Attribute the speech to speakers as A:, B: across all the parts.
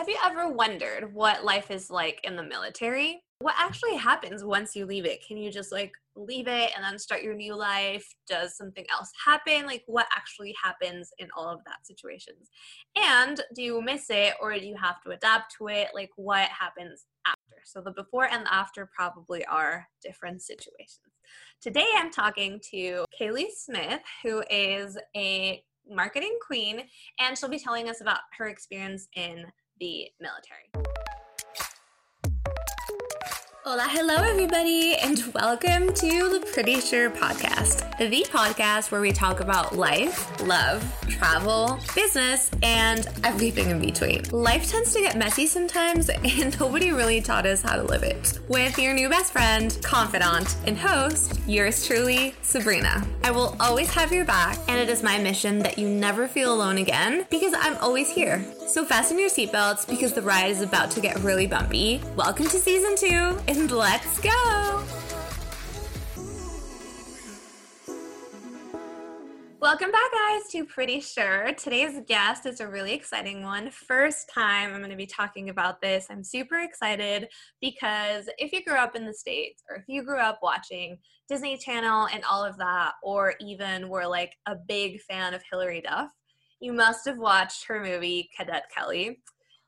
A: have you ever wondered what life is like in the military? What actually happens once you leave it? Can you just like leave it and then start your new life? Does something else happen? Like, what actually happens in all of that situations? And do you miss it or do you have to adapt to it? Like, what happens after? So, the before and the after probably are different situations. Today, I'm talking to Kaylee Smith, who is a marketing queen, and she'll be telling us about her experience in the military. Hola, hello, everybody, and welcome to the Pretty Sure podcast, the podcast where we talk about life, love, travel, business, and everything in between. Life tends to get messy sometimes, and nobody really taught us how to live it. With your new best friend, confidant, and host, yours truly, Sabrina. I will always have your back, and it is my mission that you never feel alone again because I'm always here. So fasten your seatbelts because the ride is about to get really bumpy. Welcome to season two and let's go! Welcome back, guys, to Pretty Sure. Today's guest is a really exciting one. First time I'm going to be talking about this. I'm super excited because if you grew up in the States or if you grew up watching Disney Channel and all of that, or even were like a big fan of Hilary Duff, you must have watched her movie Cadet Kelly.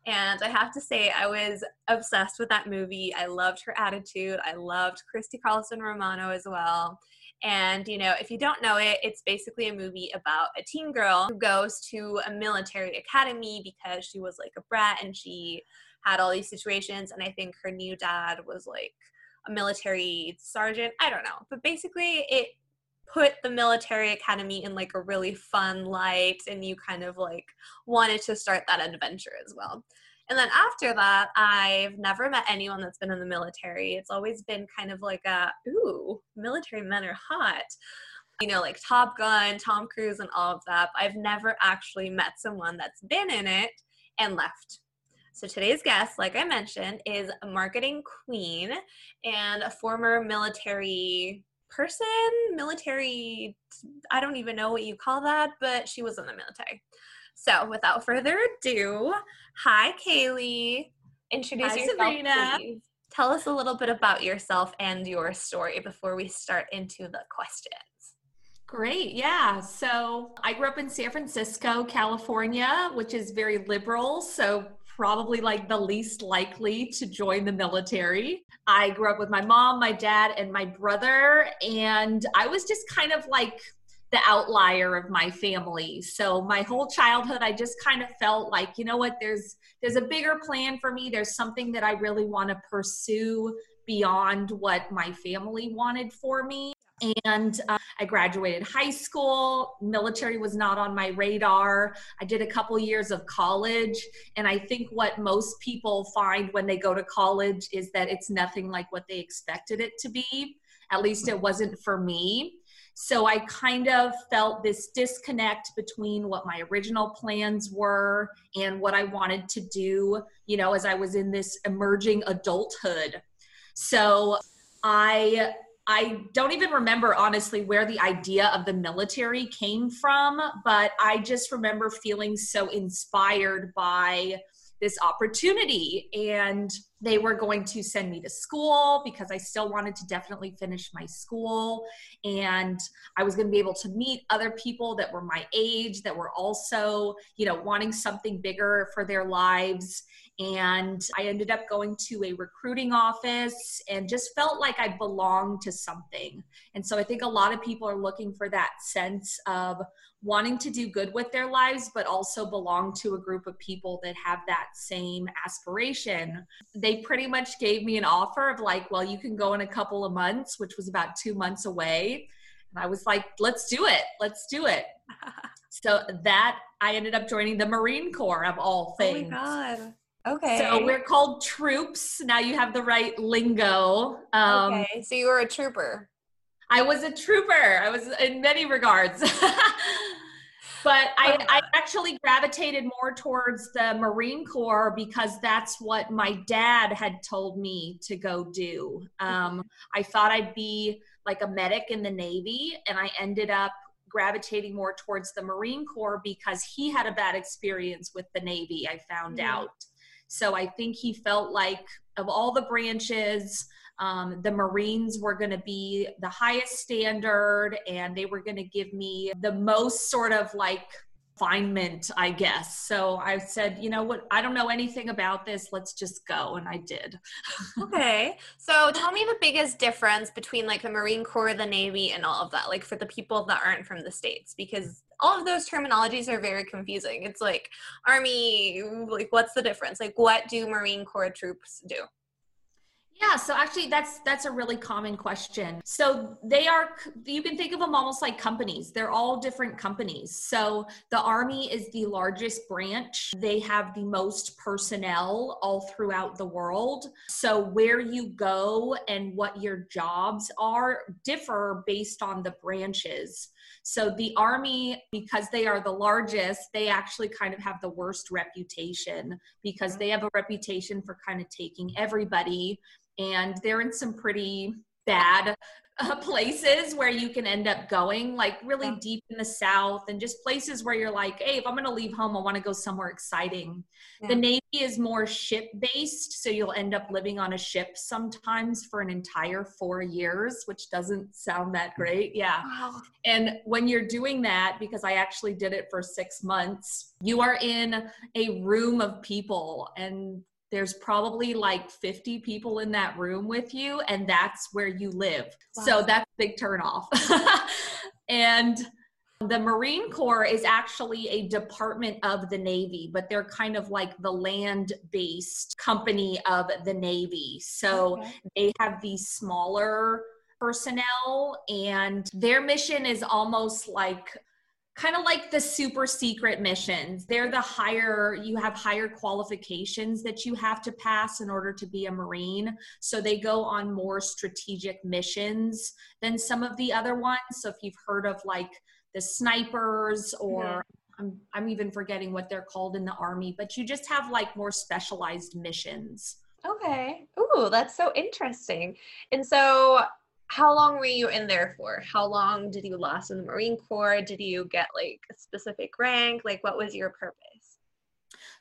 A: And I have to say, I was obsessed with that movie. I loved her attitude. I loved Christy Carlson Romano as well. And, you know, if you don't know it, it's basically a movie about a teen girl who goes to a military academy because she was like a brat and she had all these situations. And I think her new dad was like a military sergeant. I don't know. But basically, it put the military academy in like a really fun light and you kind of like wanted to start that adventure as well. And then after that, I've never met anyone that's been in the military. It's always been kind of like a, ooh, military men are hot. You know, like Top Gun, Tom Cruise, and all of that. I've never actually met someone that's been in it and left. So today's guest, like I mentioned, is a marketing queen and a former military person, military, I don't even know what you call that, but she was in the military. So without further ado, hi Kaylee. Introduce hi, yourself, Sabrina. please. Tell us a little bit about yourself and your story before we start into the questions.
B: Great. Yeah. So I grew up in San Francisco, California, which is very liberal. So probably like the least likely to join the military. I grew up with my mom, my dad, and my brother, and I was just kind of like the outlier of my family. So my whole childhood I just kind of felt like, you know what, there's there's a bigger plan for me. There's something that I really want to pursue beyond what my family wanted for me and uh, I graduated high school. Military was not on my radar. I did a couple years of college, and I think what most people find when they go to college is that it's nothing like what they expected it to be. At least it wasn't for me. So I kind of felt this disconnect between what my original plans were and what I wanted to do, you know, as I was in this emerging adulthood. So I I don't even remember honestly where the idea of the military came from, but I just remember feeling so inspired by this opportunity. And they were going to send me to school because I still wanted to definitely finish my school. And I was going to be able to meet other people that were my age that were also, you know, wanting something bigger for their lives. And I ended up going to a recruiting office and just felt like I belonged to something. And so I think a lot of people are looking for that sense of wanting to do good with their lives, but also belong to a group of people that have that same aspiration. They pretty much gave me an offer of like, well, you can go in a couple of months, which was about two months away. And I was like, let's do it. Let's do it. so that I ended up joining the Marine Corps of all things.
A: Oh my God. Okay.
B: So we're called troops. Now you have the right lingo.
A: Um, okay. So you were a trooper.
B: I was a trooper. I was in many regards. but I, I, actually gravitated more towards the Marine Corps because that's what my dad had told me to go do. Um, I thought I'd be like a medic in the Navy, and I ended up gravitating more towards the Marine Corps because he had a bad experience with the Navy, I found mm-hmm. out. So I think he felt like of all the branches, um, the Marines were going to be the highest standard and they were going to give me the most sort of like refinement, I guess. So I said, you know what, I don't know anything about this. Let's just go. And I did.
A: okay. So tell me the biggest difference between like the Marine Corps, the Navy, and all of that, like for the people that aren't from the States, because all of those terminologies are very confusing. It's like Army, like what's the difference? Like what do Marine Corps troops do?
B: Yeah, so actually that's that's a really common question. So they are you can think of them almost like companies. They're all different companies. So the army is the largest branch. They have the most personnel all throughout the world. So where you go and what your jobs are differ based on the branches. So the Army, because they are the largest, they actually kind of have the worst reputation because mm-hmm. they have a reputation for kind of taking everybody and they're in some pretty bad uh, places where you can end up going, like really yeah. deep in the South, and just places where you're like, hey, if I'm going to leave home, I want to go somewhere exciting. Yeah. The Navy is more ship based, so you'll end up living on a ship sometimes for an entire four years, which doesn't sound that great. Yeah. Wow. And when you're doing that, because I actually did it for six months, you are in a room of people and there's probably like 50 people in that room with you and that's where you live wow. so that's a big turn off and the marine corps is actually a department of the navy but they're kind of like the land based company of the navy so okay. they have these smaller personnel and their mission is almost like kind of like the super secret missions. They're the higher, you have higher qualifications that you have to pass in order to be a Marine. So they go on more strategic missions than some of the other ones. So if you've heard of like the snipers or yeah. I'm, I'm even forgetting what they're called in the army, but you just have like more specialized missions.
A: Okay. Ooh, that's so interesting. And so how long were you in there for? How long did you last in the Marine Corps? Did you get like a specific rank? Like, what was your purpose?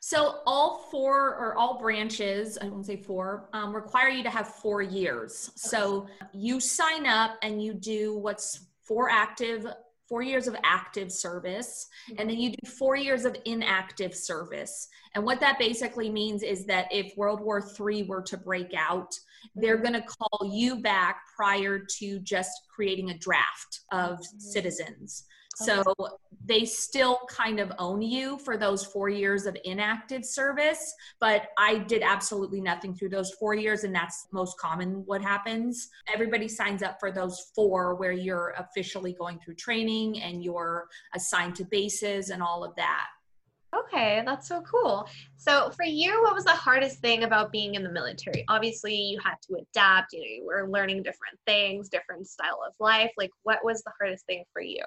B: So all four or all branches, I won't say four, um, require you to have four years. So you sign up and you do what's four active four years of active service, and then you do four years of inactive service. And what that basically means is that if World War III were to break out, they're going to call you back prior to just creating a draft of mm-hmm. citizens. So they still kind of own you for those four years of inactive service. But I did absolutely nothing through those four years, and that's most common what happens. Everybody signs up for those four where you're officially going through training and you're assigned to bases and all of that.
A: Okay, that's so cool. So, for you, what was the hardest thing about being in the military? Obviously, you had to adapt, you know, you were learning different things, different style of life. Like, what was the hardest thing for you?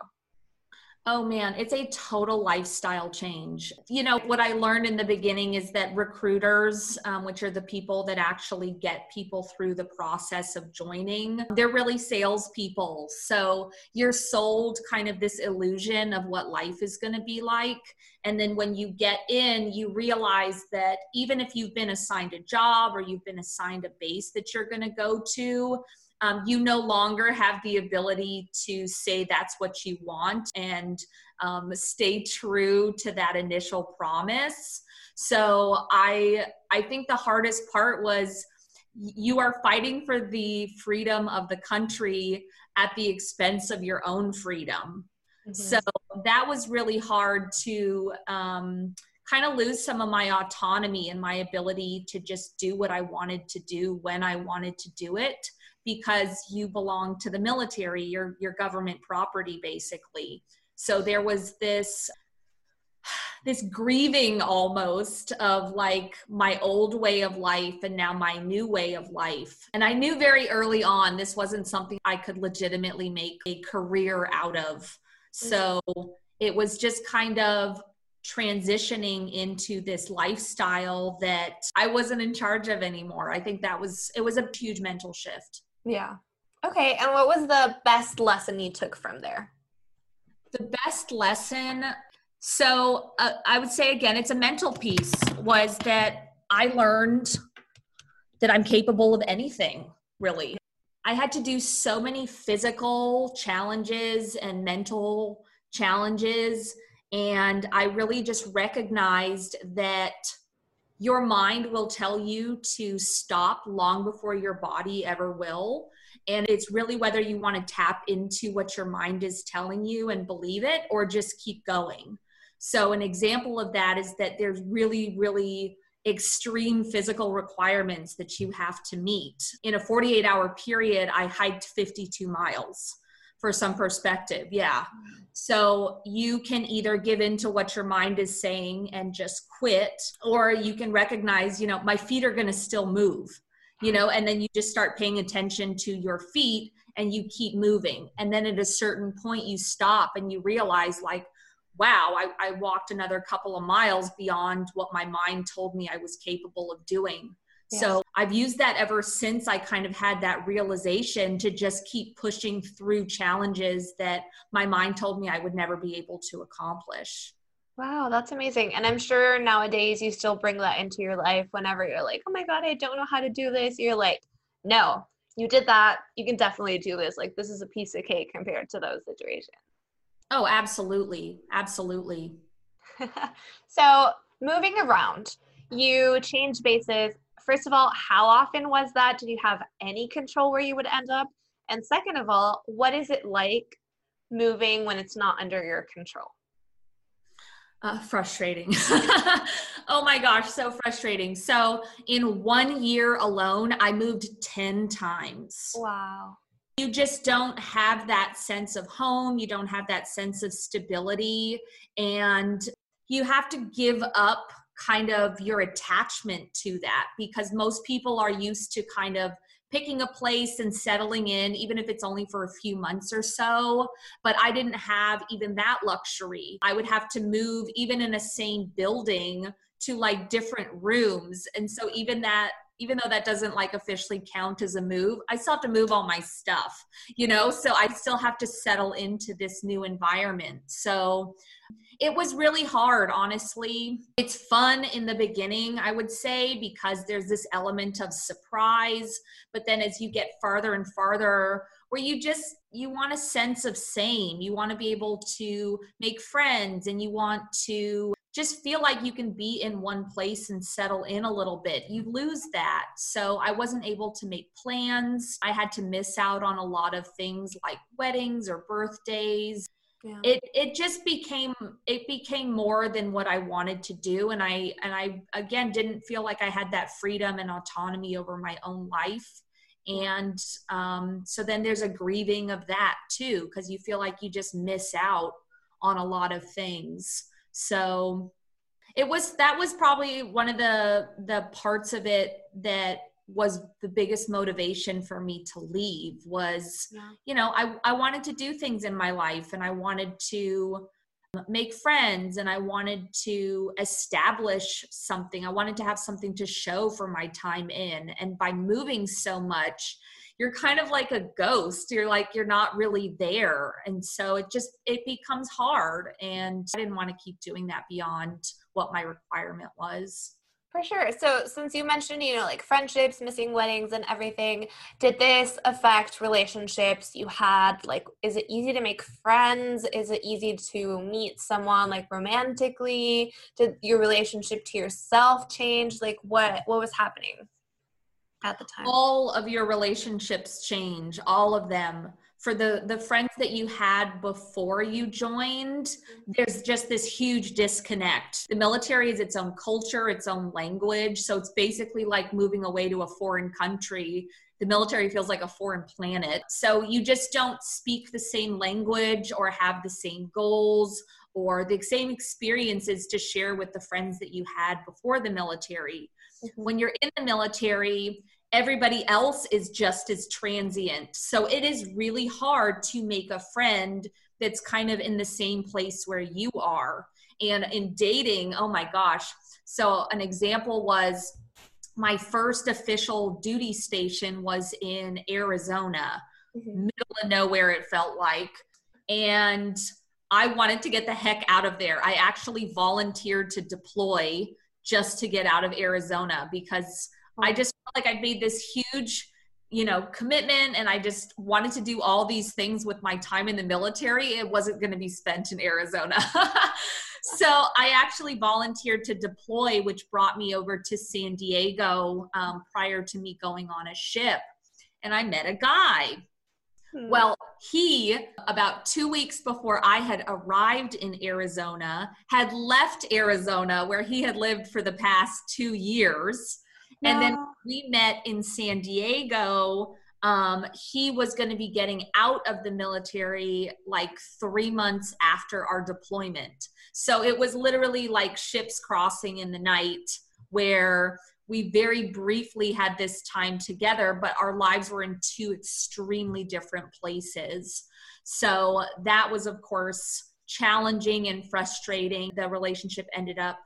B: Oh man, it's a total lifestyle change. You know, what I learned in the beginning is that recruiters, um, which are the people that actually get people through the process of joining, they're really salespeople. So you're sold kind of this illusion of what life is going to be like. And then when you get in, you realize that even if you've been assigned a job or you've been assigned a base that you're going to go to, um, you no longer have the ability to say that's what you want and um, stay true to that initial promise. So i i think the hardest part was you are fighting for the freedom of the country at the expense of your own freedom. Mm-hmm. so that was really hard to um, kind of lose some of my autonomy and my ability to just do what I wanted to do when I wanted to do it because you belong to the military, your your government property basically. So there was this this grieving almost of like my old way of life and now my new way of life. And I knew very early on this wasn't something I could legitimately make a career out of. So it was just kind of transitioning into this lifestyle that I wasn't in charge of anymore. I think that was it was a huge mental shift.
A: Yeah. Okay. And what was the best lesson you took from there?
B: The best lesson. So uh, I would say again, it's a mental piece. Was that I learned that I'm capable of anything, really. I had to do so many physical challenges and mental challenges. And I really just recognized that your mind will tell you to stop long before your body ever will. And it's really whether you want to tap into what your mind is telling you and believe it or just keep going. So, an example of that is that there's really, really extreme physical requirements that you have to meet. In a 48 hour period, I hiked 52 miles for some perspective. Yeah. Mm-hmm. So you can either give in to what your mind is saying and just quit, or you can recognize, you know, my feet are going to still move, you know, and then you just start paying attention to your feet and you keep moving. And then at a certain point, you stop and you realize, like, wow, I, I walked another couple of miles beyond what my mind told me I was capable of doing. Yes. So I've used that ever since I kind of had that realization to just keep pushing through challenges that my mind told me I would never be able to accomplish.
A: Wow, that's amazing. And I'm sure nowadays you still bring that into your life whenever you're like, oh my God, I don't know how to do this. You're like, no, you did that. You can definitely do this. Like, this is a piece of cake compared to those situations.
B: Oh, absolutely. Absolutely.
A: so, moving around, you changed bases. First of all, how often was that? Did you have any control where you would end up? And second of all, what is it like moving when it's not under your control?
B: Uh, frustrating. oh my gosh, so frustrating. So, in one year alone, I moved 10 times.
A: Wow
B: you just don't have that sense of home you don't have that sense of stability and you have to give up kind of your attachment to that because most people are used to kind of picking a place and settling in even if it's only for a few months or so. But i didn't have even that luxury. I would have to move even in a same building to like different rooms. And so even that even though that doesn't like officially count as a move, I still have to move all my stuff, you know? So I still have to settle into this new environment. So it was really hard, honestly. It's fun in the beginning, I would say, because there's this element of surprise. But then as you get farther and farther, where you just you want a sense of same you want to be able to make friends and you want to just feel like you can be in one place and settle in a little bit. You lose that. So I wasn't able to make plans. I had to miss out on a lot of things like weddings or birthdays. Yeah. It it just became it became more than what I wanted to do and I and I again didn't feel like I had that freedom and autonomy over my own life and um, so then there's a grieving of that too because you feel like you just miss out on a lot of things so it was that was probably one of the the parts of it that was the biggest motivation for me to leave was yeah. you know I, I wanted to do things in my life and i wanted to make friends and i wanted to establish something i wanted to have something to show for my time in and by moving so much you're kind of like a ghost you're like you're not really there and so it just it becomes hard and i didn't want to keep doing that beyond what my requirement was
A: for sure. So, since you mentioned, you know, like friendships, missing weddings, and everything, did this affect relationships you had? Like, is it easy to make friends? Is it easy to meet someone like romantically? Did your relationship to yourself change? Like, what what was happening? At the time?
B: All of your relationships change, all of them. For the the friends that you had before you joined, there's just this huge disconnect. The military is its own culture, its own language, so it's basically like moving away to a foreign country the military feels like a foreign planet. So you just don't speak the same language or have the same goals or the same experiences to share with the friends that you had before the military. Mm-hmm. When you're in the military, everybody else is just as transient. So it is really hard to make a friend that's kind of in the same place where you are. And in dating, oh my gosh. So an example was my first official duty station was in Arizona, mm-hmm. middle of nowhere, it felt like. And I wanted to get the heck out of there. I actually volunteered to deploy just to get out of Arizona because I just felt like I'd made this huge you know commitment and i just wanted to do all these things with my time in the military. It wasn't going to be spent in arizona. So i actually volunteered to deploy which brought me over to san diego um, prior to me going on a ship and i met a guy. Hmm. well he about two weeks before i had arrived in arizona had left arizona where he had lived for the past two years and then we met in San Diego. Um, he was going to be getting out of the military like three months after our deployment. So it was literally like ships crossing in the night where we very briefly had this time together, but our lives were in two extremely different places. So that was, of course, challenging and frustrating. The relationship ended up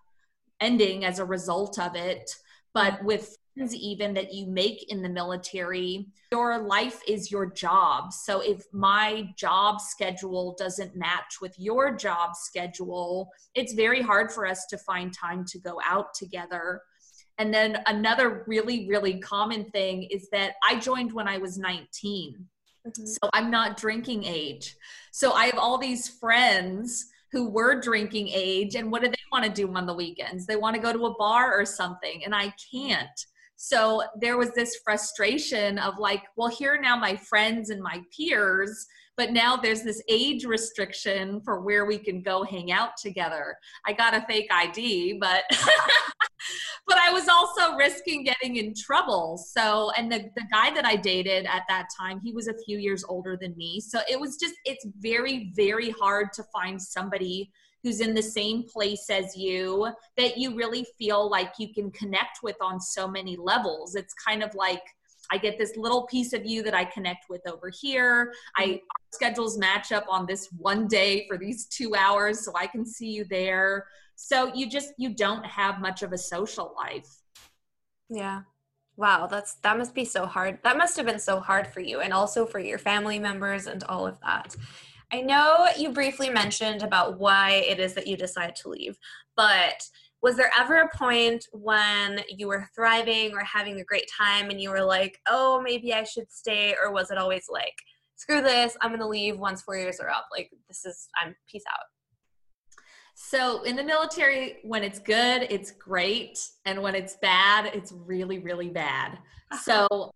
B: ending as a result of it but with friends even that you make in the military your life is your job. So if my job schedule doesn't match with your job schedule it's very hard for us to find time to go out together. And then another really really common thing is that i joined when i was 19 mm-hmm. so i'm not drinking age. So i have all these friends who were drinking age and what do they want to do on the weekends? They want to go to a bar or something and i can't. So there was this frustration of like well here now my friends and my peers but now there's this age restriction for where we can go hang out together i got a fake id but but I was also risking getting in trouble. So, and the, the guy that I dated at that time, he was a few years older than me. So it was just, it's very, very hard to find somebody who's in the same place as you that you really feel like you can connect with on so many levels. It's kind of like, I get this little piece of you that I connect with over here. I mm-hmm. schedules match up on this one day for these two hours, so I can see you there. So you just you don't have much of a social life.
A: Yeah. Wow, that's that must be so hard. That must have been so hard for you and also for your family members and all of that. I know you briefly mentioned about why it is that you decide to leave, but was there ever a point when you were thriving or having a great time and you were like, oh, maybe I should stay? Or was it always like, screw this, I'm going to leave once four years are up? Like, this is, I'm peace out.
B: So in the military, when it's good, it's great. And when it's bad, it's really, really bad. Uh-huh. So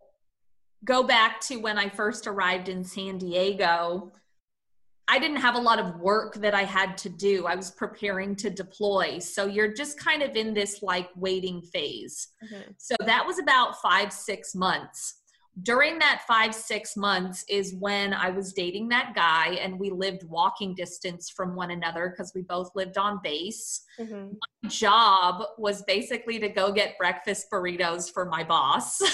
B: go back to when I first arrived in San Diego. I didn't have a lot of work that I had to do. I was preparing to deploy. So you're just kind of in this like waiting phase. Mm-hmm. So that was about five, six months during that five, six months is when I was dating that guy and we lived walking distance from one another because we both lived on base. Mm-hmm. My job was basically to go get breakfast burritos for my boss.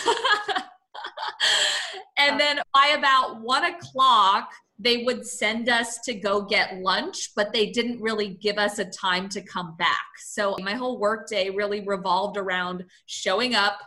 B: and then by about one o'clock, they would send us to go get lunch, but they didn't really give us a time to come back. So my whole workday really revolved around showing up,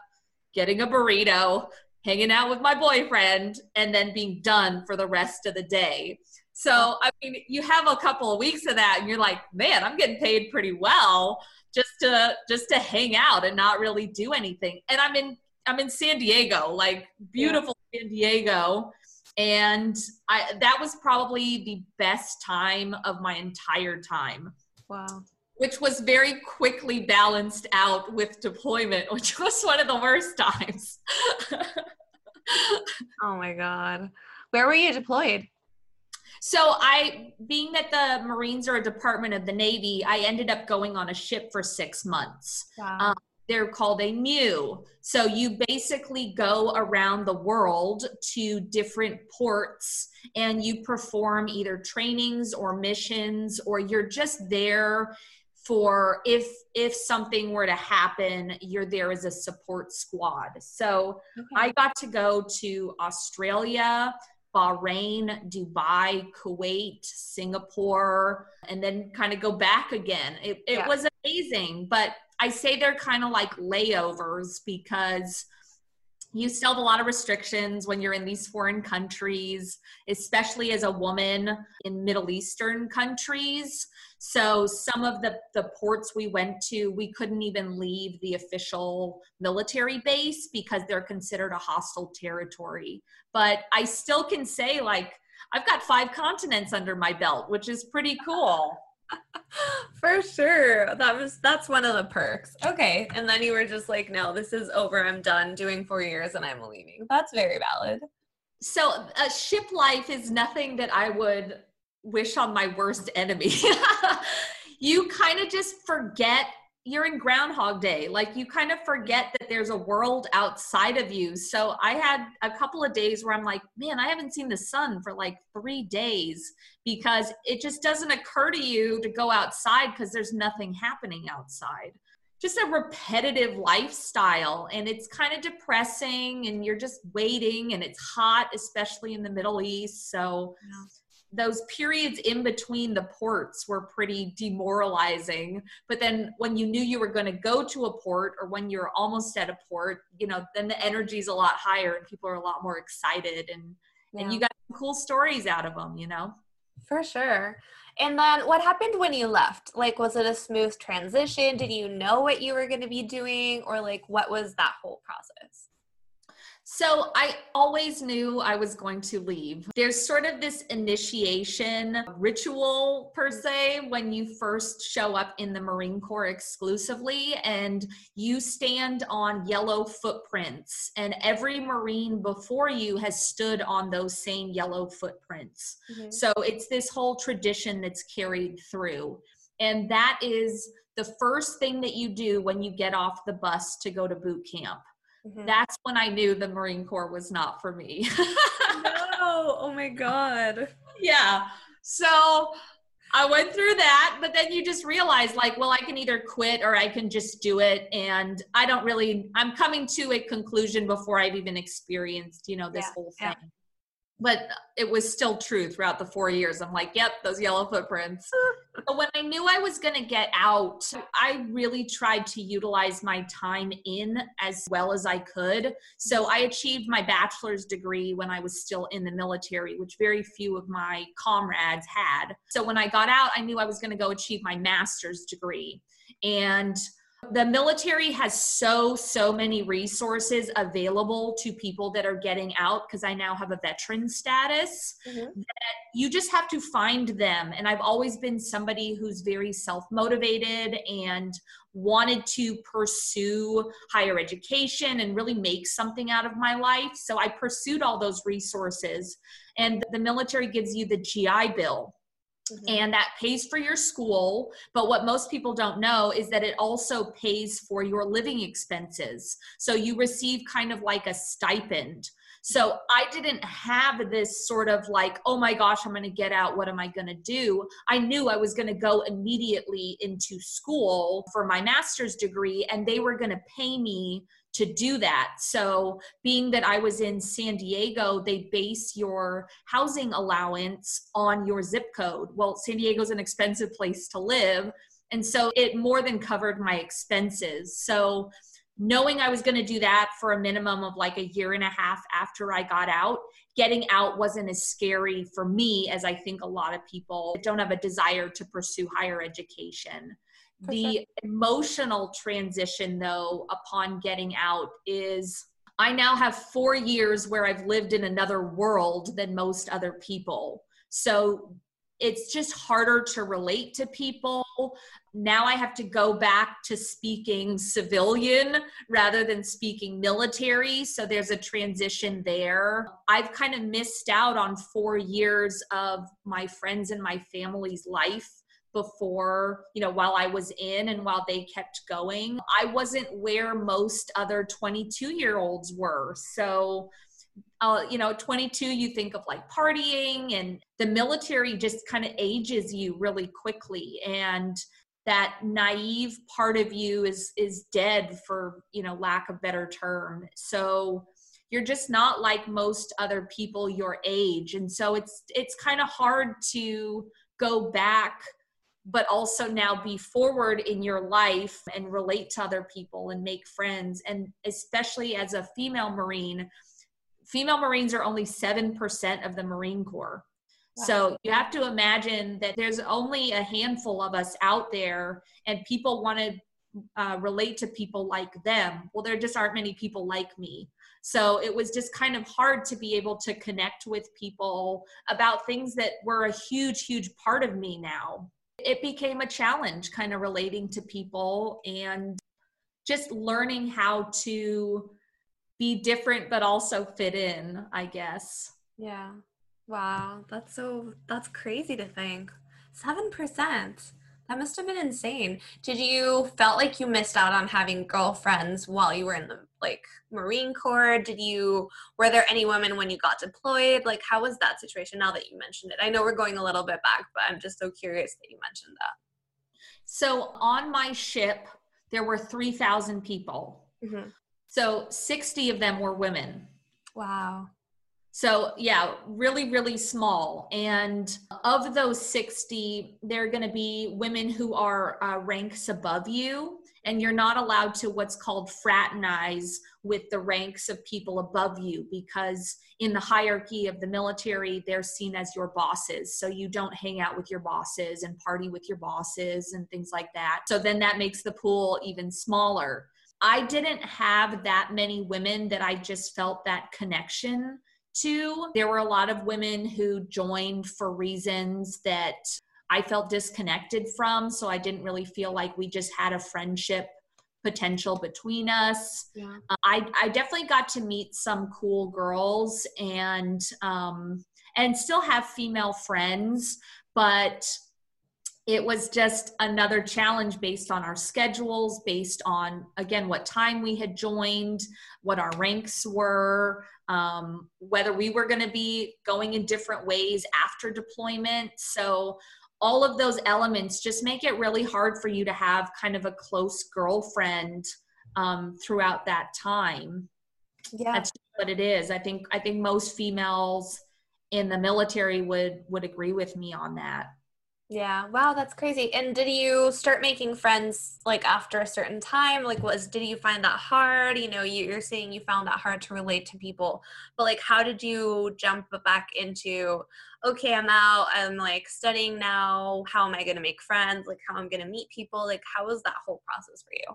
B: getting a burrito, hanging out with my boyfriend, and then being done for the rest of the day. So, I mean, you have a couple of weeks of that and you're like, man, I'm getting paid pretty well just to just to hang out and not really do anything. And I'm in I'm in San Diego, like beautiful yeah. San Diego. And I that was probably the best time of my entire time.
A: Wow
B: which was very quickly balanced out with deployment, which was one of the worst times.
A: oh my God. Where were you deployed?
B: So I, being that the Marines are a department of the Navy, I ended up going on a ship for six months. Wow. Um, they're called a MEU. So you basically go around the world to different ports and you perform either trainings or missions, or you're just there for if if something were to happen you're there as a support squad so okay. i got to go to australia bahrain dubai kuwait singapore and then kind of go back again it, it yeah. was amazing but i say they're kind of like layovers because you still have a lot of restrictions when you're in these foreign countries, especially as a woman in Middle Eastern countries. So some of the, the ports we went to, we couldn't even leave the official military base because they're considered a hostile territory. But I still can say, like, I've got five continents under my belt, which is pretty cool.
A: For sure. That was that's one of the perks. Okay. And then you were just like, no, this is over. I'm done doing four years and I'm leaving. That's very valid.
B: So uh, ship life is nothing that I would wish on my worst enemy. you kind of just forget you're in groundhog day. Like you kind of forget that there's a world outside of you. So i had a couple of days where i'm like man i haven't seen the sun for like three days because it just doesn't occur to you to go outside because there's nothing happening outside. Just a repetitive lifestyle and it's kind of depressing and you're just waiting and it's hot especially in the middle east. So yeah those periods in between the ports were pretty demoralizing. But then when you knew you were going to go to a port or when you're almost at a port you know then the energy's a lot higher and people are a lot more excited and yeah. and you got cool stories out of them you know?
A: For sure. And then what happened when you left? Like was it a smooth transition? Did you know what you were going to be doing? Or like what was that whole process
B: so I always knew I was going to leave. There's sort of this initiation ritual, per se, when you first show up in the Marine Corps exclusively, and you stand on yellow footprints, and every Marine before you has stood on those same yellow footprints. Mm-hmm. So it's this whole tradition that's carried through. And that is the first thing that you do when you get off the bus to go to boot camp Mm-hmm. That's when I knew the Marine Corps was not for me.
A: no, oh my God.
B: Yeah. So I went through that, but then you just realize, like, well, I can either quit or I can just do it. And I don't really, I'm coming to a conclusion before I've even experienced, you know, this yeah, whole thing. Yeah but it was still true throughout the four years. I'm like, yep, those yellow footprints. but when I knew I was going to get out, I really tried to utilize my time in as well as I could. So I achieved my bachelor's degree when I was still in the military, which very few of my comrades had. So when I got out, I knew I was going to go achieve my master's degree. And the military has so so many resources available to people that are getting out because i now have a veteran status mm-hmm. that you just have to find them. And i've always been somebody who's very self motivated and wanted to pursue higher education and really make something out of my life. So i pursued all those resources. And the military gives you the gi bill Mm-hmm. And that pays for your school. But what most people don't know is that it also pays for your living expenses. So you receive kind of like a stipend. So I didn't have this sort of like, oh my gosh, I'm going to get out. What am I going to do? I knew I was going to go immediately into school for my master's degree, and they were going to pay me to do that. So, being that I was in San Diego, they base your housing allowance on your zip code. Well, San Diego's an expensive place to live. And so it more than covered my expenses. So, knowing I was going to do that for a minimum of like a year and a half after I got out, getting out wasn't as scary for me as I think a lot of people don't have a desire to pursue higher education the sure. emotional transition, though, upon getting out is I now have four years where I've lived in another world than most other people. So it's just harder to relate to people. Now I have to go back to speaking civilian rather than speaking military. So there's a transition there. I've kind of missed out on four years of my friends and my family's life before, you know, while I was in and while they kept going. I wasn't where most other 22 year olds were. So, uh, you know, 22, you think of like partying, and the military just kind of ages you really quickly. And that naive part of you is is dead for you know lack of better term so you're just not like most other people your age and so it's it's kind of hard to go back but also now be forward in your life and relate to other people and make friends. And especially as a female Marine, female Marines are only 7% of the Marine Corps. Wow. So you have to imagine that there's only a handful of us out there, and people want to uh, relate to people like them. Well, there just aren't many people like me. So it was just kind of hard to be able to connect with people about things that were a huge, huge part of me now. It became a challenge kind of relating to people and just learning how to be different but also fit in, I guess.
A: Yeah. Wow. That's so, that's crazy to think. 7%. That must have been insane. Did you felt like you missed out on having girlfriends while you were in the like Marine Corps? Did you were there any women when you got deployed? Like how was that situation now that you mentioned it? I know we're going a little bit back, but I'm just so curious that you mentioned that.
B: So on my ship there were 3,000 people. Mm-hmm. So 60 of them were women.
A: Wow.
B: So, yeah, really, really small. And of those 60, there are going to be women who are uh, ranks above you, and you're not allowed to what's called fraternize with the ranks of people above you because in the hierarchy of the military, they're seen as your bosses. So, you don't hang out with your bosses and party with your bosses and things like that. So, then that makes the pool even smaller. I didn't have that many women that I just felt that connection Two, there were a lot of women who joined for reasons that I felt disconnected from. So I didn't really feel like we just had a friendship potential between us. Yeah. Uh, I, I definitely got to meet some cool girls and um, and still have female friends, but it was just another challenge based on our schedules, based on, again, what time we had joined, what our ranks were, um, whether we were going to be going in different ways after deployment. So, all of those elements just make it really hard for you to have kind of a close girlfriend um, throughout that time. Yeah. That's what it is. I think I think most females in the military would would agree with me on that.
A: Yeah. Wow, that's crazy. And did you start making friends like after a certain time? Like was did you find that hard? You know, you, you're saying you found that hard to relate to people. But like how did you jump back into okay, I'm out, I'm like studying now. How am I gonna make friends? Like how I'm gonna meet people? Like how was that whole process for you?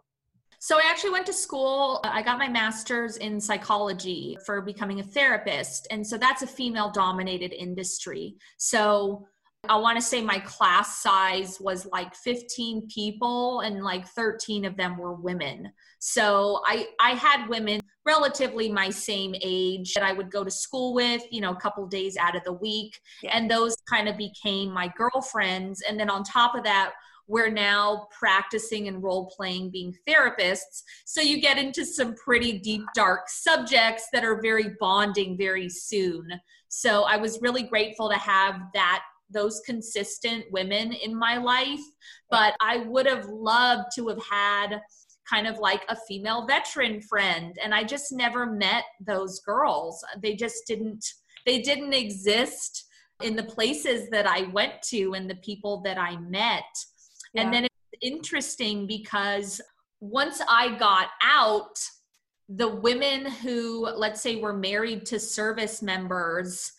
B: So I actually went to school. I got my master's in psychology for becoming a therapist. And so that's a female dominated industry. So I want to say my class size was like 15 people and like 13 of them were women. So I I had women relatively my same age that I would go to school with, you know, a couple days out of the week yeah. and those kind of became my girlfriends and then on top of that we're now practicing and role playing being therapists. So you get into some pretty deep, dark subjects that are very bonding very soon. So I was really grateful to have that those consistent women in my life, but I would have loved to have had kind of like a female veteran friend and I just never met those girls. They just didn't they didn't exist in the places that I went to and the people that I met. Yeah. And then it's interesting because once I got out, the women who, let's say, were married to service members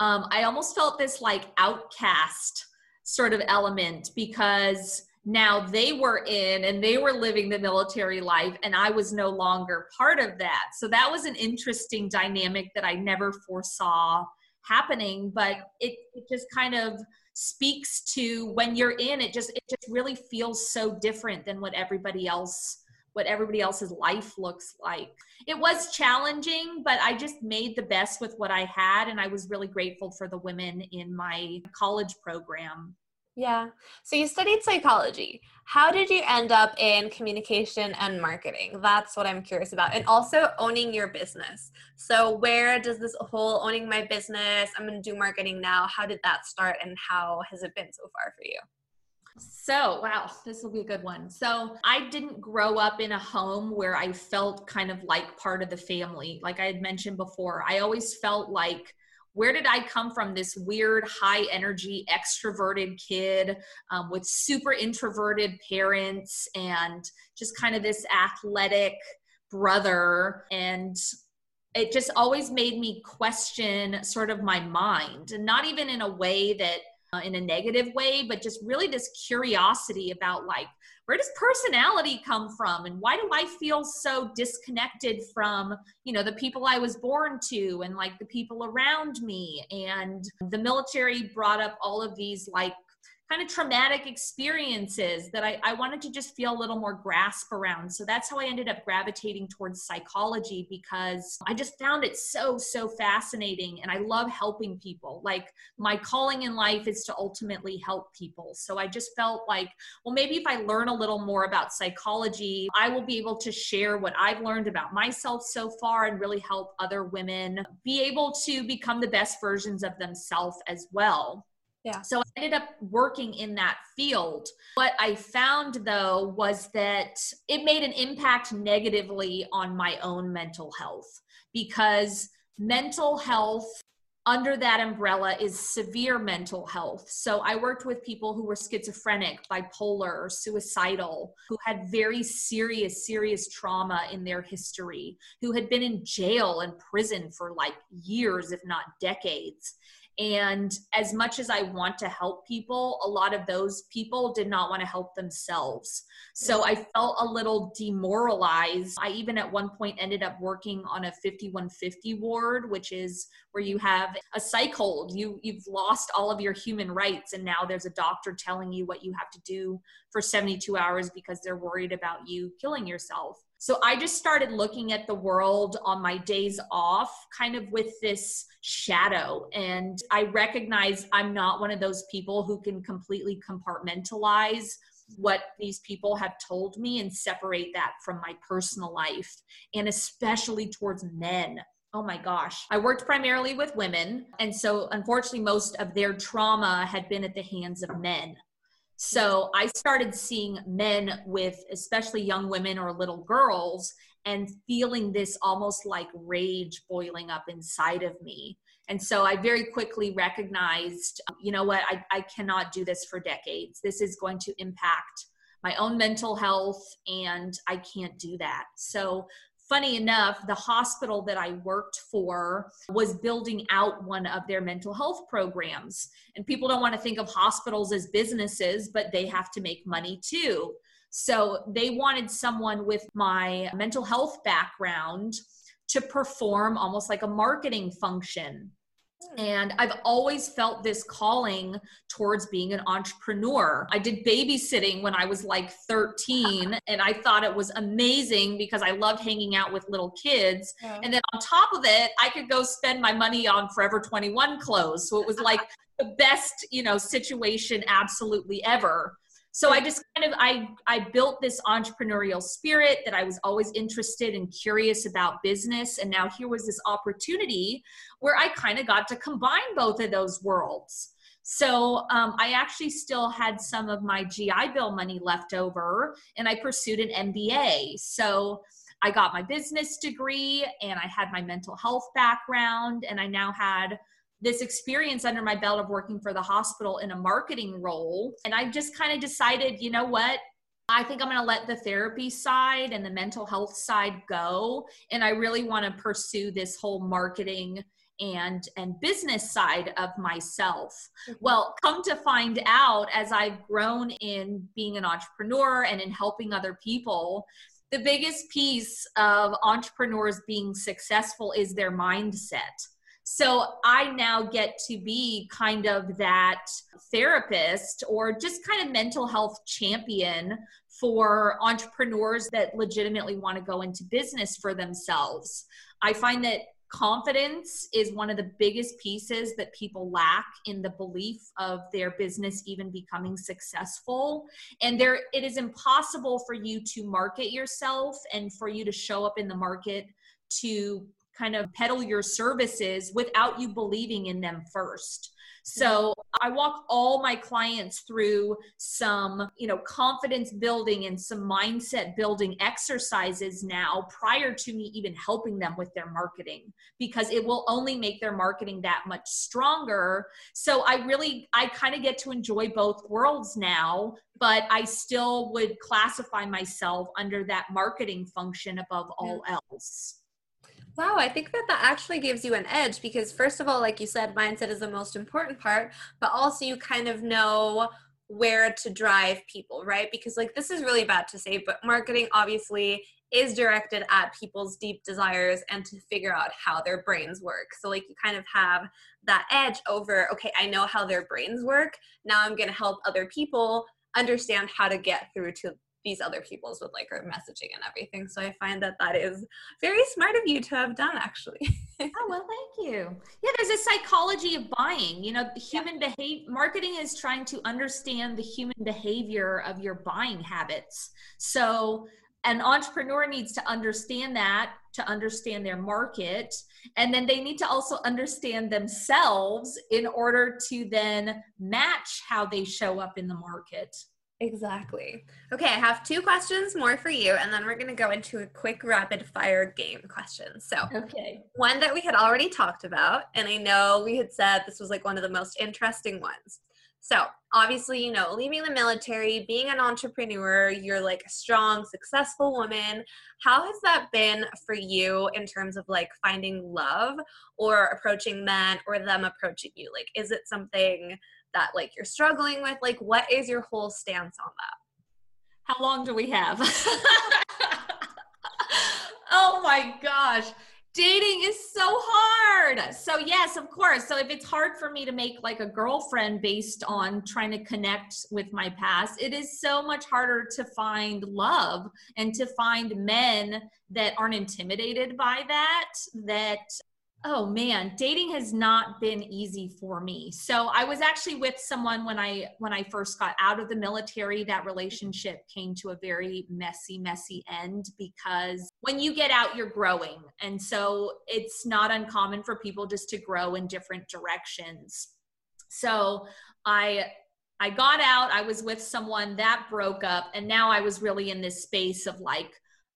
B: um, I almost felt this like outcast sort of element because now they were in and they were living the military life and I was no longer part of that. So that was an interesting dynamic that I never foresaw happening, but it, it just kind of speaks to when you're in it just it just really feels so different than what everybody else what everybody else's life looks like. It was challenging, but I just made the best with what I had. And I was really grateful for the women in my college program.
A: Yeah. So you studied psychology. How did you end up in communication and marketing? That's what I'm curious about. And also owning your business. So, where does this whole owning my business, I'm going to do marketing now, how did that start and how has it been so far for you?
B: So, wow, this will be a good one. So, I didn't grow up in a home where I felt kind of like part of the family. Like I had mentioned before, I always felt like where did I come from? This weird, high energy, extroverted kid um, with super introverted parents and just kind of this athletic brother. And it just always made me question sort of my mind, and not even in a way that uh, in a negative way, but just really this curiosity about like, where does personality come from? And why do i feel so disconnected from you know the people i was born to and like the people around me? And the military brought up all of these like kind of traumatic experiences that I, I wanted to just feel a little more grasp around. So that's how I ended up gravitating towards psychology because I just found it so, so fascinating. And I love helping people. Like my calling in life is to ultimately help people. So I just felt like, well, maybe if I learn a little more about psychology, I will be able to share what I've learned about myself so far and really help other women be able to become the best versions of themselves as well.
A: Yeah.
B: So I ended up working in that field. What I found though was that it made an impact negatively on my own mental health because mental health under that umbrella is severe mental health. So I worked with people who were schizophrenic, bipolar, suicidal, who had very serious, serious trauma in their history, who had been in jail and prison for like years, if not decades. And as much as I want to help people, a lot of those people did not want to help themselves. So mm-hmm. I felt a little demoralized. I even at one point ended up working on a 5150 ward, which is where you have a psych hold. You you've lost all of your human rights and now there's a doctor telling you what you have to do for 72 hours because they're worried about you killing yourself. So I just started looking at the world on my days off, kind of with this shadow. And I recognize I'm not one of those people who can completely compartmentalize what these people have told me and separate that from my personal life, and especially towards men. Oh my gosh. I worked primarily with women. And so, unfortunately, most of their trauma had been at the hands of men. So I started seeing men with, especially young women or little girls, and feeling this almost like rage boiling up inside of me. And so I very quickly recognized, um, you know what, I, I cannot do this for decades. This is going to impact my own mental health, and I can't do that. So funny enough, the hospital that I worked for was building out one of their mental health programs. And people don't want to think of hospitals as businesses, but they have to make money too. So they wanted someone with my mental health background to perform almost like a marketing function and I've always felt this calling towards being an entrepreneur. I did babysitting when I was like 13, and I thought it was amazing because I loved hanging out with little kids. Yeah. And then on top of it, I could go spend my money on Forever 21 clothes. So it was like the best, you know, situation absolutely ever so i just kind of i i built this entrepreneurial spirit that i was always interested and curious about business. And now here was this opportunity where i kind of got to combine both of those worlds. So um, i actually still had some of my gi bill money left over and i pursued an mba so i got my business degree and i had my mental health background and i now had this experience under my belt of working for the hospital in a marketing role. And I just kind of decided, you know what? I think I'm going to let the therapy side and the mental health side go. And I really want to pursue this whole marketing and and business side of myself mm-hmm. well come to find out as i've grown in being an entrepreneur and in helping other people the biggest piece of entrepreneurs being successful is their mindset so I now get to be kind of that therapist or just kind of mental health champion for entrepreneurs that legitimately want to go into business for themselves. I find that confidence is one of the biggest pieces that people lack in the belief of their business even becoming successful and there it is impossible for you to market yourself and for you to show up in the market to kind of peddle your services without you believing in them first. Mm-hmm. So I walk all my clients through some, you know, confidence building and some mindset building exercises now prior to me even helping them with their marketing because it will only make their marketing that much stronger. So I really I kind of get to enjoy both worlds now, but I still would classify myself under that marketing function above all else.
A: Wow, I think that that actually gives you an edge because, first of all, like you said, mindset is the most important part, but also you kind of know where to drive people, right? Because, like, this is really bad to say, but marketing obviously is directed at people's deep desires and to figure out how their brains work. So, like, you kind of have that edge over, okay, I know how their brains work. Now I'm going to help other people understand how to get through to these other people's with like our messaging and everything. So I find that that is very smart of you to have done actually.
B: oh, well, thank you. Yeah, there's a psychology of buying. You know, human yeah. behavior, marketing is trying to understand the human behavior of your buying habits. So an entrepreneur needs to understand that to understand their market and then they need to also understand themselves in order to then match how they show up in the market
A: Exactly. Okay, I have two questions more for you, and then we're going to go into a quick rapid fire game question. So,
B: okay.
A: One that we had already talked about, and I know we had said this was like one of the most interesting ones. So, obviously, you know, leaving the military, being an entrepreneur, you're like a strong, successful woman. How has that been for you in terms of like finding love or approaching men or them approaching you? Like, is it something that like you're struggling with? Like, what is your whole stance on that?
B: How long do we have? oh my gosh. Dating is so hard. So, yes, of course. So, if it's hard for me to make like a girlfriend based on trying to connect with my past, it is so much harder to find love and to find men that aren't intimidated by that, that Oh man, dating has not been easy for me. So I was actually with someone when I when I first got out of the military that relationship came to a very messy messy end because when you get out you're growing. And so it's not uncommon for people just to grow in different directions. So I I got out, I was with someone that broke up and now I was really in this space of like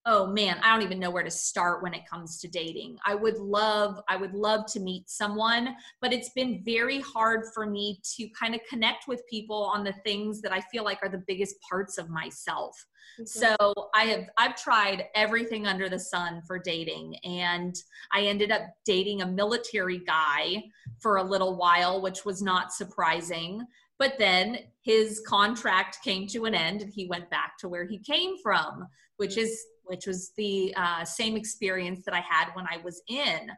B: oh man i don't even know where to start when it comes to dating. I would love i would love to meet someone but it's been very hard for me to kind of connect with people on the things that i feel like are the biggest parts of myself. Mm-hmm. so i have i've tried everything under the sun for dating and i ended up dating a military guy for a little while which was not surprising. But then his contract came to an end and he went back to where he came from which is which was the uh, same experience that I had when I was in.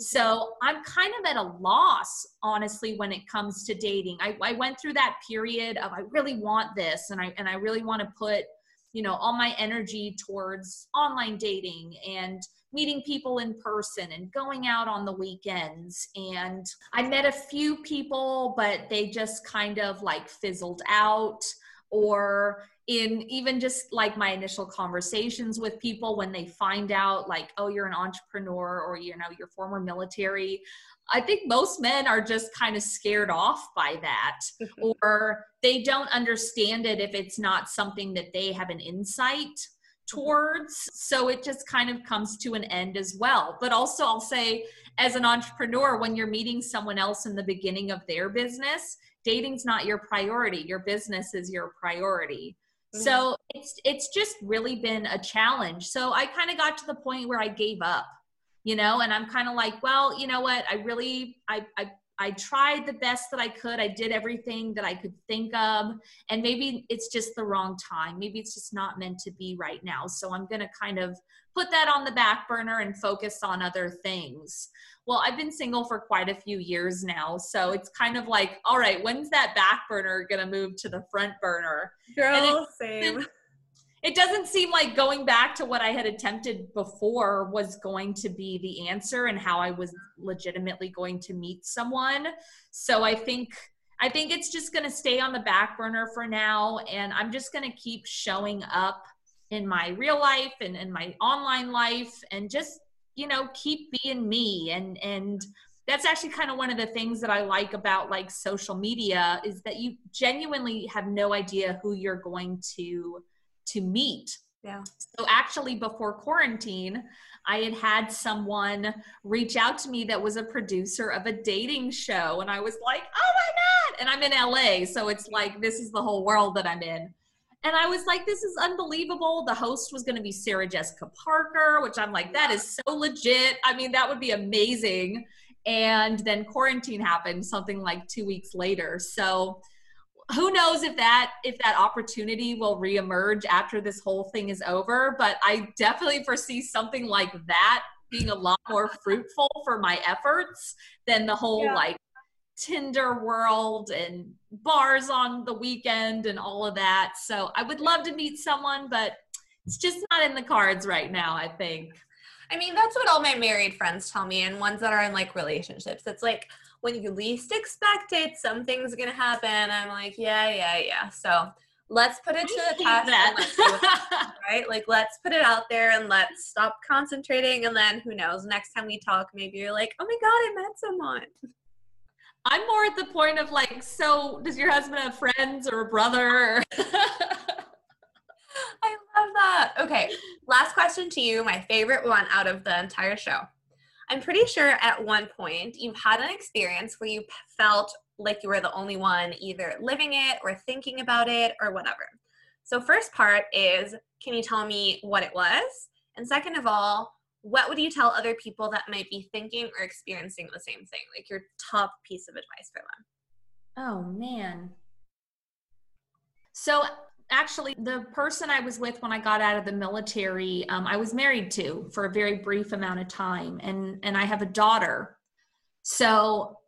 B: So I'm kind of at a loss, honestly, when it comes to dating. I, I went through that period of I really want this, and I and I really want to put, you know, all my energy towards online dating and meeting people in person and going out on the weekends. And I met a few people, but they just kind of like fizzled out or in even just like my initial conversations with people when they find out like oh you're an entrepreneur or you know you're former military i think most men are just kind of scared off by that or they don't understand it if it's not something that they have an insight towards. So it just kind of comes to an end as well. But also i'll say as an entrepreneur when you're meeting someone else in the beginning of their business dating's not your priority. Your business is your priority mm-hmm. so it's it's just really been a challenge so i kind of got to the point where i gave up you know and i'm kind of like well you know what i really I, I I tried the best that I could. I did everything that I could think of. And maybe it's just the wrong time. Maybe it's just not meant to be right now. So I'm going to kind of put that on the back burner and focus on other things. Well, I've been single for quite a few years now. So it's kind of like, all right, when's that back burner going to move to the front burner?
A: Girl, same.
B: It doesn't seem like going back to what I had attempted before was going to be the answer and how I was legitimately going to meet someone. So I think I think it's just going to stay on the back burner for now and I'm just going to keep showing up in my real life and in my online life and just you know, keep being me and and that's actually kind of one of the things that I like about like social media is that you genuinely have no idea who you're going to to meet.
A: Yeah.
B: So actually before quarantine, I had had someone reach out to me that was a producer of a dating show and I was like, "Oh my god." And I'm in LA, so it's like this is the whole world that I'm in. And I was like, this is unbelievable. The host was going to be Sarah Jessica Parker, which I'm like, that is so legit. I mean, that would be amazing and then quarantine happened something like two weeks later so who knows if that if that opportunity will reemerge after this whole thing is over but i definitely foresee something like that being a lot more fruitful for my efforts than the whole yeah. like tinder world and bars on the weekend and all of that so i would love to meet someone but it's just not in the cards right now i think
A: I mean, that's what all my married friends tell me, and ones that are in like relationships. It's like when you least expect it, something's gonna happen. I'm like, yeah, yeah, yeah. So let's put it to the test, right? Like, let's put it out there and let's stop concentrating. And then who knows? Next time we talk, maybe you're like, oh my god, I met someone.
B: I'm more at the point of like, so does your husband have friends or a brother?
A: I love that. Okay, last question to you, my favorite one out of the entire show. I'm pretty sure at one point you've had an experience where you felt like you were the only one either living it or thinking about it or whatever. So, first part is can you tell me what it was? And second of all, what would you tell other people that might be thinking or experiencing the same thing? Like your top piece of advice for them?
B: Oh, man. So, actually the person i was with when i got out of the military um, i was married to for a very brief amount of time and and i have a daughter. So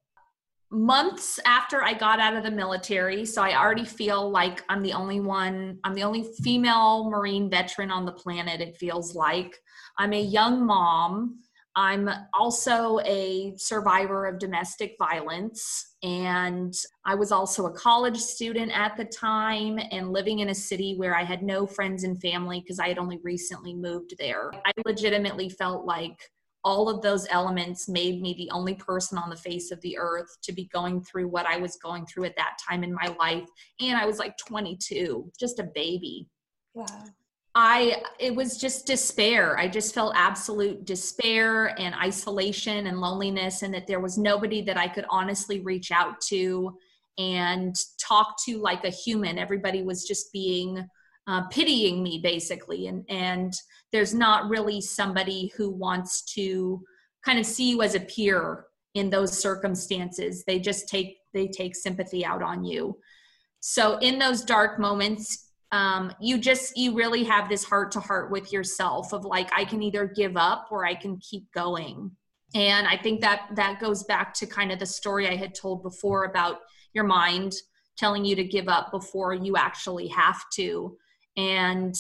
B: months after i got out of the military so i already feel like i'm the only one i'm the only female marine veteran on the planet it feels like. I'm a young mom I'm also a survivor of domestic violence, and I was also a college student at the time and living in a city where I had no friends and family because I had only recently moved there. I legitimately felt like all of those elements made me the only person on the face of the earth to be going through what I was going through at that time in my life. And I was like 22, just a baby.
A: Wow.
B: I it was just despair. I just felt absolute despair and isolation and loneliness and that there was nobody that I could honestly reach out to and talk to like a human. Everybody was just being uh, pitying me basically and and there's not really somebody who wants to kind of see you as a peer in those circumstances. They just take they take sympathy out on you. So in those dark moments, um, you just you really have this heart to heart with yourself of like i can either give up or i can keep going. And i think that that goes back to kind of the story i had told before about your mind telling you to give up before you actually have to. And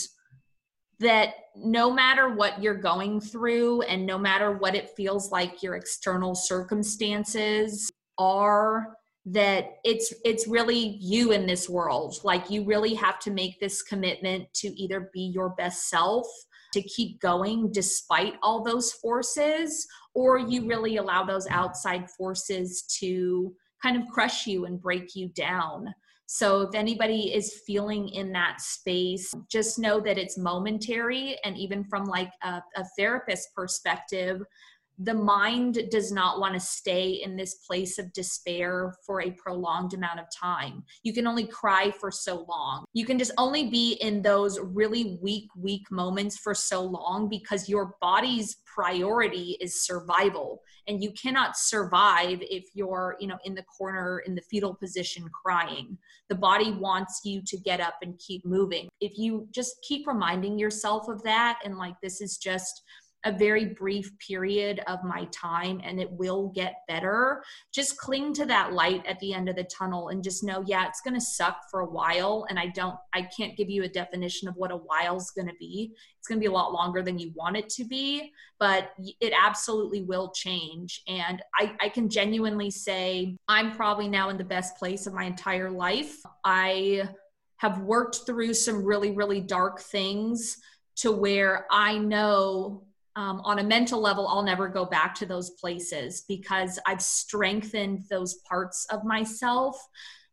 B: that no matter what you're going through and no matter what it feels like your external circumstances are that it's it's really you in this world. Like you really have to make this commitment to either be your best self to keep going despite all those forces or you really allow those outside forces to kind of crush you and break you down. So if anybody is feeling in that space just know that it's momentary. And even from like a, a therapist perspective the mind does not want to stay in this place of despair for a prolonged amount of time. You can only cry for so long. You can just only be in those really weak, weak moments for so long because your body's priority is survival. And you cannot survive if you're, you know, in the corner in the fetal position crying. The body wants you to get up and keep moving. If you just keep reminding yourself of that and like this is just a very brief period of my time and it will get better. Just cling to that light at the end of the tunnel and just know, yeah, it's going to suck for a while. And I don't, I can't give you a definition of what a while's going to be. It's going to be a lot longer than you want it to be, but it absolutely will change. And I, I can genuinely say I'm probably now in the best place of my entire life. I have worked through some really, really dark things to where I know um, on a mental level, I'll never go back to those places because I've strengthened those parts of myself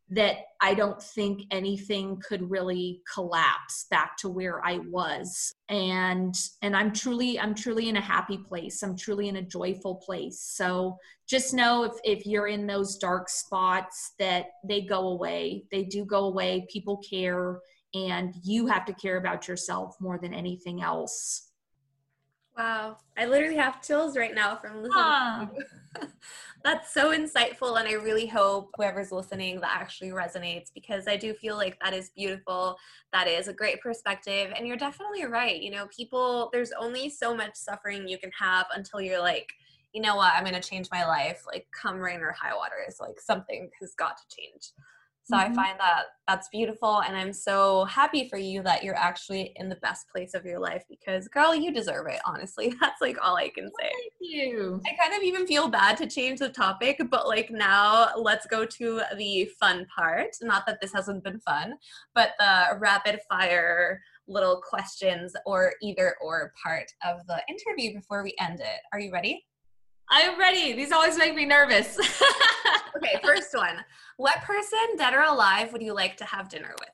B: that I don't think anything could really collapse back to where I was. And and I'm truly I'm truly in a happy place. I'm truly in a joyful place. So just know if if you're in those dark spots that they go away. They do go away. People care and you have to care about yourself more than anything else.
A: Wow, I literally have chills right now from listening. Ah. That's so insightful, and I really hope whoever's listening that actually resonates because I do feel like that is beautiful. That is a great perspective, and you're definitely right. You know, people, there's only so much suffering you can have until you're like, you know what, I'm going to change my life. Like, come rain or high water, is like something has got to change. So mm-hmm. I find that that's beautiful. And I'm so happy for you that you're actually in the best place of your life because, girl, you deserve it, honestly. That's like all I can say.
B: Thank you.
A: I kind of even feel bad to change the topic, but like now let's go to the fun part. Not that this hasn't been fun, but the rapid fire little questions or either or part of the interview before we end it. Are you ready?
B: I'm ready. These always make me nervous.
A: okay, first one. What person, dead or alive, would you like to have dinner with?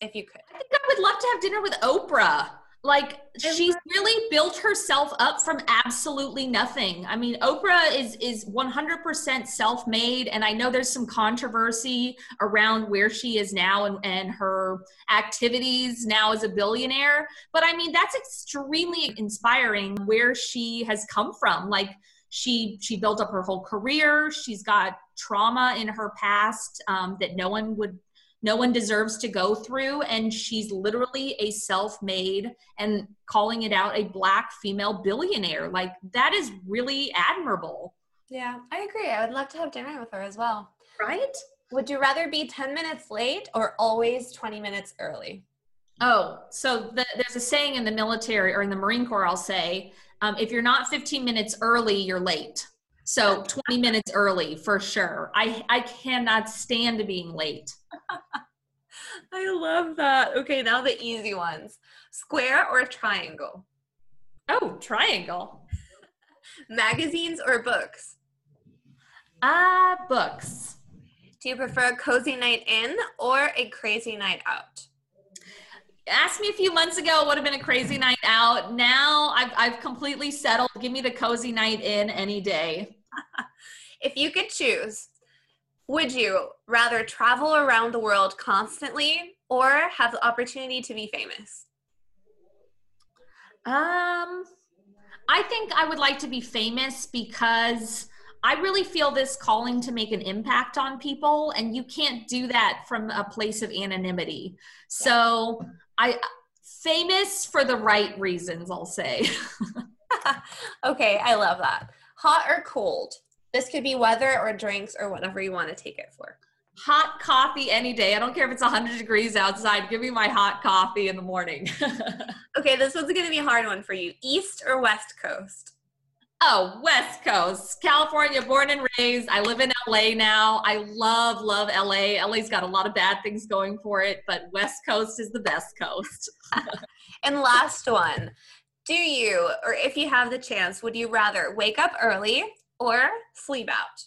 A: If you could.
B: I think I would love to have dinner with Oprah. Like she's really built herself up from absolutely nothing. I mean, Oprah is is 100% self-made and I know there's some controversy around where she is now and, and her activities now as a billionaire, but I mean, that's extremely inspiring where she has come from. Like she she built up her whole career. She's got trauma in her past um, that no one would no one deserves to go through. And she's literally a self-made and calling it out a black female billionaire. Like that is really admirable.
A: Yeah i agree. I would love to have dinner with her as well.
B: Right?
A: Would you rather be 10 minutes late or always 20 minutes early?
B: Oh so the, there's a saying in the military or in the marine corps i'll say um, if you're not 15 minutes early, you're late. So 20 minutes early for sure. I I cannot stand being late.
A: I love that. Okay, now the easy ones. Square or triangle?
B: Oh, triangle.
A: Magazines or books?
B: Ah, uh, books.
A: Do you prefer a cozy night in or a crazy night out?
B: Asked me a few months ago it would have been a crazy night out. Now I've, I've completely settled. Give me the cozy night in any day.
A: if you could choose, would you rather travel around the world constantly or have the opportunity to be famous?
B: Um, I think I would like to be famous because I really feel this calling to make an impact on people, and you can't do that from a place of anonymity. So I famous for the right reasons, I'll say.
A: okay, I love that. Hot or cold? This could be weather or drinks or whatever you want to take it for.
B: Hot coffee any day. I don't care if it's 100 degrees outside. Give me my hot coffee in the morning.
A: okay, this one's going to be a hard one for you. East or West Coast?
B: Oh, West Coast, California, born and raised. I live in LA now. I love, love LA. LA's got a lot of bad things going for it, but West Coast is the best coast.
A: and last one Do you, or if you have the chance, would you rather wake up early or sleep out?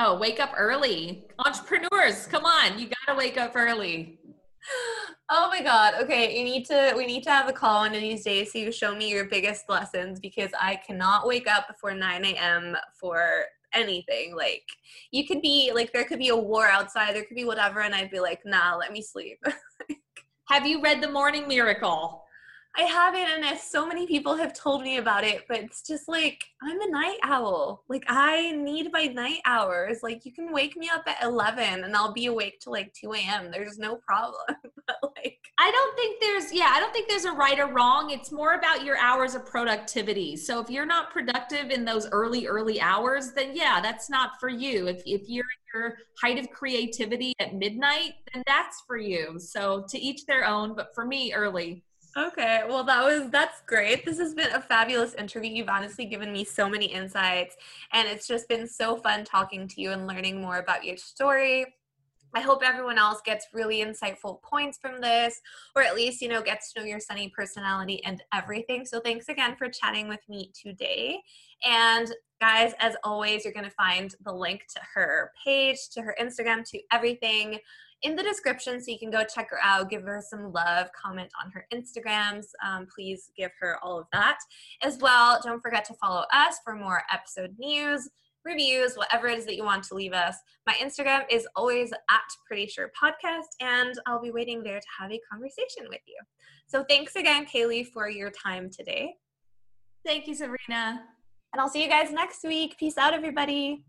B: Oh, wake up early. Entrepreneurs, come on. You got to wake up early.
A: Oh my god. Okay, you need to we need to have a call one of these days so you show me your biggest lessons because I cannot wake up before 9 a.m. for anything. Like you could be like there could be a war outside, there could be whatever, and I'd be like, nah, let me sleep.
B: have you read The Morning Miracle?
A: I haven't, and as so many people have told me about it, but it's just like I'm a night owl. Like I need my night hours. Like you can wake me up at 11, and I'll be awake till like 2 a.m. There's no problem. like
B: I don't think there's yeah, I don't think there's a right or wrong. It's more about your hours of productivity. So if you're not productive in those early early hours, then yeah, that's not for you. If if you're your height of creativity at midnight, then that's for you. So to each their own, but for me early.
A: Okay, well, that was that's great. This has been a fabulous interview. You've honestly given me so many insights, and it's just been so fun talking to you and learning more about your story. I hope everyone else gets really insightful points from this, or at least, you know, gets to know your sunny personality and everything. So thanks again for chatting with me today. And guys, as always, you're going to find the link to her page, to her Instagram, to everything in the description so you can go check her out, give her some love, comment on her Instagrams. Um, please give her all of that. As well, don't forget to follow us for more episode news, reviews, whatever it is that you want to leave us. My Instagram is always at Pretty Sure Podcast, and I'll be waiting there to have a conversation with you. So thanks again, Kaylee, for your time today.
B: Thank you, Sabrina.
A: And I'll see you guys next week. Peace out, everybody.